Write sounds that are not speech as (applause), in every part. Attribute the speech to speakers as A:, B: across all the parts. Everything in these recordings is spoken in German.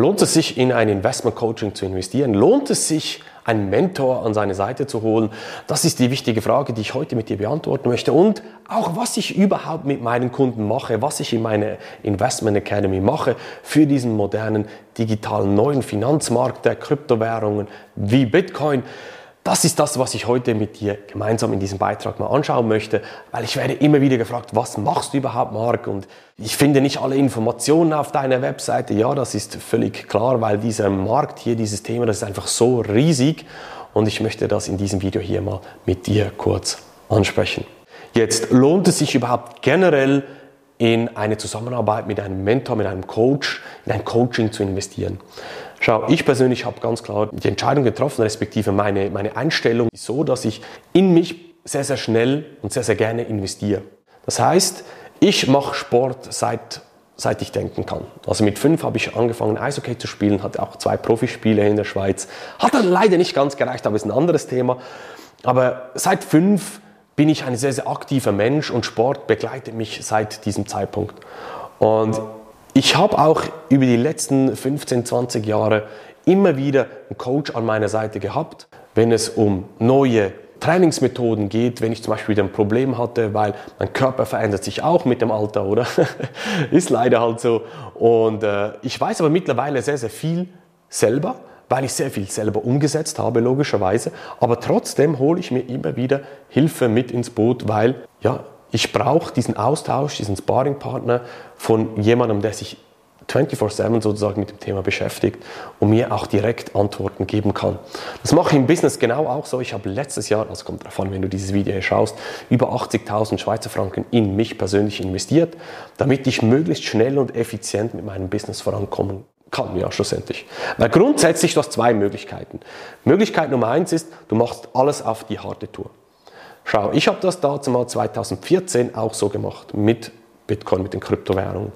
A: Lohnt es sich, in ein Investment Coaching zu investieren? Lohnt es sich, einen Mentor an seine Seite zu holen? Das ist die wichtige Frage, die ich heute mit dir beantworten möchte. Und auch, was ich überhaupt mit meinen Kunden mache, was ich in meiner Investment Academy mache für diesen modernen digitalen neuen Finanzmarkt der Kryptowährungen wie Bitcoin. Das ist das, was ich heute mit dir gemeinsam in diesem Beitrag mal anschauen möchte, weil ich werde immer wieder gefragt, was machst du überhaupt, Marc? Und ich finde nicht alle Informationen auf deiner Webseite. Ja, das ist völlig klar, weil dieser Markt hier, dieses Thema, das ist einfach so riesig und ich möchte das in diesem Video hier mal mit dir kurz ansprechen. Jetzt lohnt es sich überhaupt generell in eine Zusammenarbeit mit einem Mentor, mit einem Coach, in ein Coaching zu investieren. Schau, ich persönlich habe ganz klar die Entscheidung getroffen, respektive meine, meine Einstellung ist so, dass ich in mich sehr, sehr schnell und sehr, sehr gerne investiere. Das heißt, ich mache Sport seit, seit ich denken kann. Also mit fünf habe ich angefangen, Eishockey zu spielen, hatte auch zwei Profispiele in der Schweiz. Hat dann leider nicht ganz gereicht, aber ist ein anderes Thema. Aber seit fünf bin ich ein sehr, sehr aktiver Mensch und Sport begleitet mich seit diesem Zeitpunkt. Und ich habe auch über die letzten 15, 20 Jahre immer wieder einen Coach an meiner Seite gehabt, wenn es um neue Trainingsmethoden geht, wenn ich zum Beispiel wieder ein Problem hatte, weil mein Körper verändert sich auch mit dem Alter, oder? (laughs) Ist leider halt so. Und äh, ich weiß aber mittlerweile sehr, sehr viel selber, weil ich sehr viel selber umgesetzt habe, logischerweise. Aber trotzdem hole ich mir immer wieder Hilfe mit ins Boot, weil ja, ich brauche diesen Austausch, diesen Sparringpartner von jemandem, der sich 24-7 sozusagen mit dem Thema beschäftigt und mir auch direkt Antworten geben kann. Das mache ich im Business genau auch so. Ich habe letztes Jahr, also kommt davon, wenn du dieses Video hier schaust, über 80.000 Schweizer Franken in mich persönlich investiert, damit ich möglichst schnell und effizient mit meinem Business vorankommen kann, ja, schlussendlich. Weil grundsätzlich du hast zwei Möglichkeiten. Möglichkeit Nummer eins ist, du machst alles auf die harte Tour. Schau, ich habe das dazu mal 2014 auch so gemacht mit Bitcoin, mit den Kryptowährungen.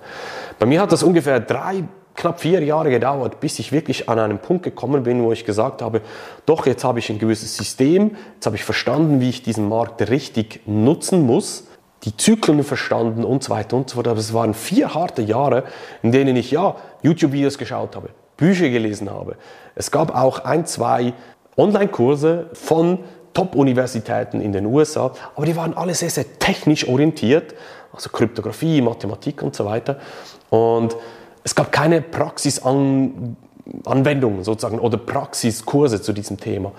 A: Bei mir hat das ungefähr drei, knapp vier Jahre gedauert, bis ich wirklich an einen Punkt gekommen bin, wo ich gesagt habe, doch, jetzt habe ich ein gewisses System, jetzt habe ich verstanden, wie ich diesen Markt richtig nutzen muss, die Zyklen verstanden und so weiter und so fort. Aber es waren vier harte Jahre, in denen ich ja YouTube-Videos geschaut habe, Bücher gelesen habe. Es gab auch ein, zwei Online-Kurse von Top-Universitäten in den USA, aber die waren alle sehr, sehr technisch orientiert, also Kryptographie, Mathematik und so weiter. Und es gab keine Praxisanwendungen sozusagen oder Praxiskurse zu diesem Thema.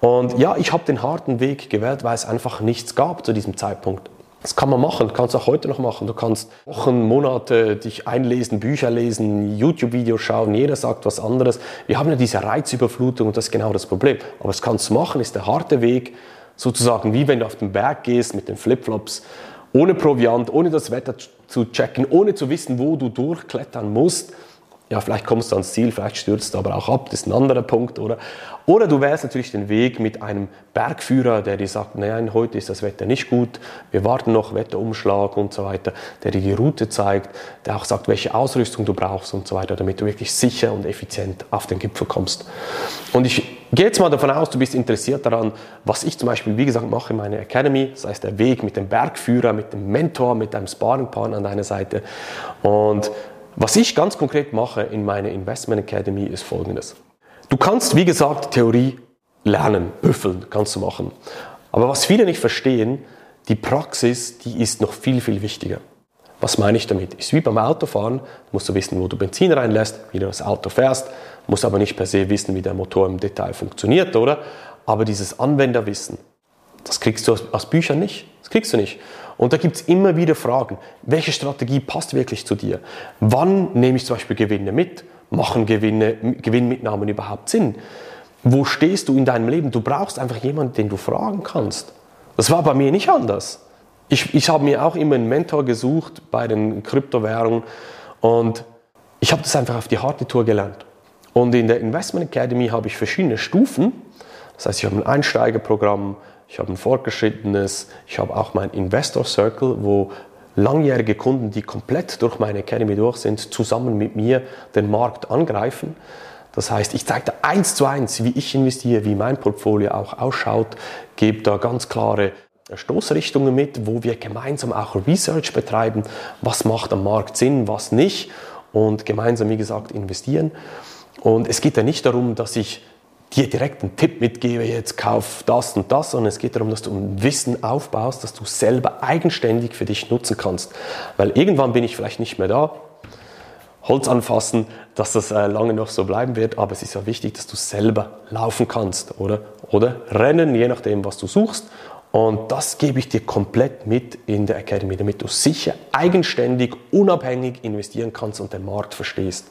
A: Und ja, ich habe den harten Weg gewählt, weil es einfach nichts gab zu diesem Zeitpunkt. Das kann man machen, kannst auch heute noch machen. Du kannst Wochen, Monate dich einlesen, Bücher lesen, YouTube-Videos schauen, jeder sagt was anderes. Wir haben ja diese Reizüberflutung und das ist genau das Problem. Aber es kannst du machen, ist der harte Weg, sozusagen wie wenn du auf den Berg gehst mit den Flipflops, ohne Proviant, ohne das Wetter zu checken, ohne zu wissen, wo du durchklettern musst ja, vielleicht kommst du ans Ziel, vielleicht stürzt du aber auch ab, das ist ein anderer Punkt, oder? Oder du wählst natürlich den Weg mit einem Bergführer, der dir sagt, nein, heute ist das Wetter nicht gut, wir warten noch, Wetterumschlag und so weiter, der dir die Route zeigt, der auch sagt, welche Ausrüstung du brauchst und so weiter, damit du wirklich sicher und effizient auf den Gipfel kommst. Und ich gehe jetzt mal davon aus, du bist interessiert daran, was ich zum Beispiel, wie gesagt, mache in meiner Academy, das heißt der Weg mit dem Bergführer, mit dem Mentor, mit deinem Sparringpartner an deiner Seite und was ich ganz konkret mache in meiner Investment Academy ist folgendes. Du kannst, wie gesagt, Theorie lernen, büffeln, kannst du machen. Aber was viele nicht verstehen, die Praxis, die ist noch viel, viel wichtiger. Was meine ich damit? Ist wie beim Autofahren, musst du wissen, wo du Benzin reinlässt, wie du das Auto fährst, musst aber nicht per se wissen, wie der Motor im Detail funktioniert, oder? Aber dieses Anwenderwissen, das kriegst du aus, aus Büchern nicht. Das kriegst du nicht. Und da gibt es immer wieder Fragen. Welche Strategie passt wirklich zu dir? Wann nehme ich zum Beispiel Gewinne mit? Machen Gewinne, Gewinnmitnahmen überhaupt Sinn? Wo stehst du in deinem Leben? Du brauchst einfach jemanden, den du fragen kannst. Das war bei mir nicht anders. Ich, ich habe mir auch immer einen Mentor gesucht bei den Kryptowährungen und ich habe das einfach auf die harte Tour gelernt. Und in der Investment Academy habe ich verschiedene Stufen. Das heißt, ich habe ein Einsteigerprogramm, ich habe ein fortgeschrittenes, ich habe auch mein Investor Circle, wo langjährige Kunden, die komplett durch meine Academy durch sind, zusammen mit mir den Markt angreifen. Das heißt, ich zeige da eins zu eins, wie ich investiere, wie mein Portfolio auch ausschaut, gebe da ganz klare Stoßrichtungen mit, wo wir gemeinsam auch Research betreiben, was macht am Markt Sinn, was nicht. und gemeinsam, wie gesagt, investieren. Und es geht ja nicht darum, dass ich dir direkt einen Tipp mitgebe, jetzt kauf das und das, sondern es geht darum, dass du ein Wissen aufbaust, das du selber eigenständig für dich nutzen kannst. Weil irgendwann bin ich vielleicht nicht mehr da, Holz anfassen, dass das äh, lange noch so bleiben wird, aber es ist ja wichtig, dass du selber laufen kannst oder, oder rennen, je nachdem, was du suchst. Und das gebe ich dir komplett mit in der Academy, damit du sicher, eigenständig, unabhängig investieren kannst und den Markt verstehst.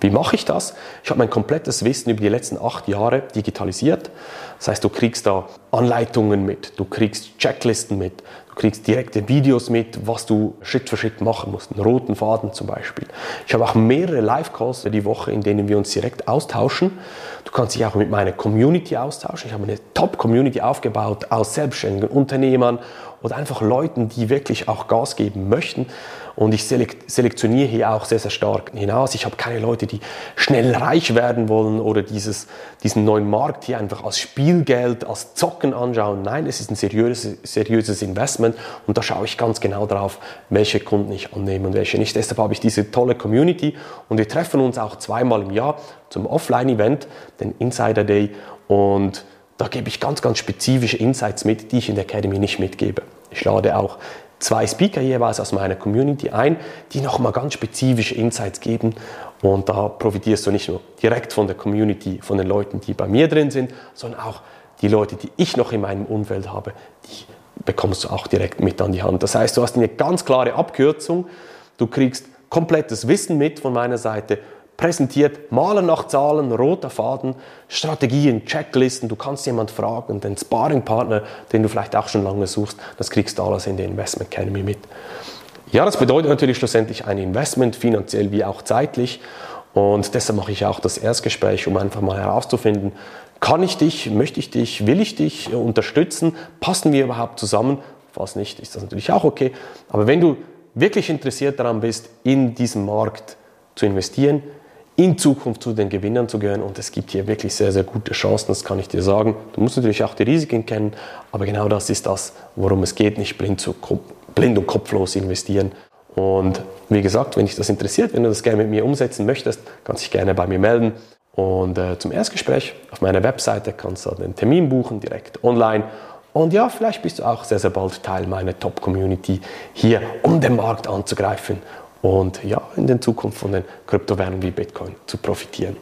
A: Wie mache ich das? Ich habe mein komplettes Wissen über die letzten acht Jahre digitalisiert. Das heißt, du kriegst da Anleitungen mit, du kriegst Checklisten mit, du kriegst direkte Videos mit, was du Schritt für Schritt machen musst, einen roten Faden zum Beispiel. Ich habe auch mehrere Live-Calls die Woche, in denen wir uns direkt austauschen. Du kannst dich auch mit meiner Community austauschen. Ich habe eine Top-Community aufgebaut aus selbstständigen Unternehmern oder einfach Leuten, die wirklich auch Gas geben möchten. Und ich selektioniere hier auch sehr, sehr stark hinaus. Ich habe keine Leute, die schnell reich werden wollen oder dieses, diesen neuen Markt hier einfach als Spielgeld, als Zocken anschauen. Nein, es ist ein seriöses, seriöses Investment und da schaue ich ganz genau drauf, welche Kunden ich annehme und welche nicht. Deshalb habe ich diese tolle Community und wir treffen uns auch zweimal im Jahr zum Offline-Event, den Insider Day und da gebe ich ganz, ganz spezifische Insights mit, die ich in der Academy nicht mitgebe. Ich lade auch zwei Speaker jeweils aus meiner Community ein, die nochmal ganz spezifische Insights geben. Und da profitierst du nicht nur direkt von der Community, von den Leuten, die bei mir drin sind, sondern auch die Leute, die ich noch in meinem Umfeld habe, die bekommst du auch direkt mit an die Hand. Das heißt, du hast eine ganz klare Abkürzung, du kriegst komplettes Wissen mit von meiner Seite präsentiert, Malen nach Zahlen, roter Faden, Strategien, Checklisten. Du kannst jemand fragen, den Sparringpartner, den du vielleicht auch schon lange suchst, das kriegst du alles in der Investment Academy mit. Ja, das bedeutet natürlich schlussendlich ein Investment, finanziell wie auch zeitlich. Und deshalb mache ich auch das Erstgespräch, um einfach mal herauszufinden, kann ich dich, möchte ich dich, will ich dich unterstützen, passen wir überhaupt zusammen? Falls nicht, ist das natürlich auch okay. Aber wenn du wirklich interessiert daran bist, in diesem Markt zu investieren, in Zukunft zu den Gewinnern zu gehören. Und es gibt hier wirklich sehr, sehr gute Chancen, das kann ich dir sagen. Du musst natürlich auch die Risiken kennen, aber genau das ist das, worum es geht, nicht blind, zu, blind und kopflos investieren. Und wie gesagt, wenn dich das interessiert, wenn du das gerne mit mir umsetzen möchtest, kannst du dich gerne bei mir melden. Und äh, zum Erstgespräch auf meiner Webseite kannst du den Termin buchen, direkt online. Und ja, vielleicht bist du auch sehr, sehr bald Teil meiner Top-Community hier, um den Markt anzugreifen und ja, in der Zukunft von den Kryptowährungen wie Bitcoin zu profitieren.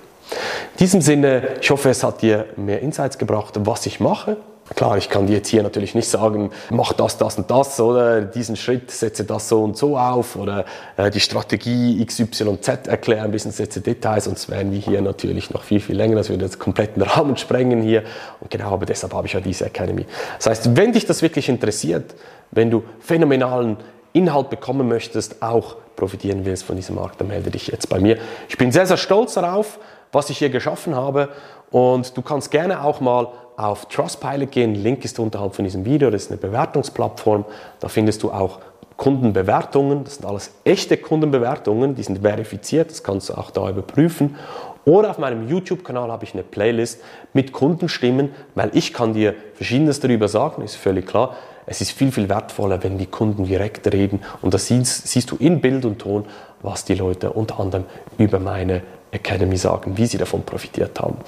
A: In diesem Sinne, ich hoffe, es hat dir mehr Insights gebracht, was ich mache. Klar, ich kann dir jetzt hier natürlich nicht sagen, mach das, das und das oder diesen Schritt, setze das so und so auf oder äh, die Strategie XYZ erklären, ein bisschen setze Details, sonst wären wir hier natürlich noch viel, viel länger, das würde den kompletten Rahmen sprengen hier. Und genau, aber deshalb habe ich ja diese Academy. Das heißt, wenn dich das wirklich interessiert, wenn du phänomenalen Inhalt bekommen möchtest, auch profitieren willst von diesem Markt, dann melde dich jetzt bei mir. Ich bin sehr, sehr stolz darauf, was ich hier geschaffen habe und du kannst gerne auch mal auf Trustpilot gehen. Link ist unterhalb von diesem Video. Das ist eine Bewertungsplattform. Da findest du auch Kundenbewertungen. Das sind alles echte Kundenbewertungen. Die sind verifiziert. Das kannst du auch da überprüfen. Oder auf meinem YouTube-Kanal habe ich eine Playlist mit Kundenstimmen, weil ich kann dir Verschiedenes darüber sagen, ist völlig klar. Es ist viel, viel wertvoller, wenn die Kunden direkt reden und da siehst, siehst du in Bild und Ton, was die Leute unter anderem über meine Academy sagen, wie sie davon profitiert haben.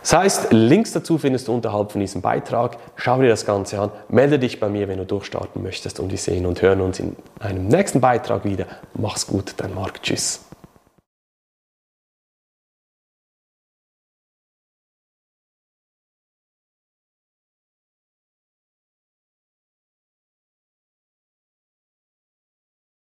A: Das heißt, Links dazu findest du unterhalb von diesem Beitrag. Schau dir das Ganze an, melde dich bei mir, wenn du durchstarten möchtest und wir sehen und hören uns in einem nächsten Beitrag wieder. Mach's gut, dein Marc. Tschüss.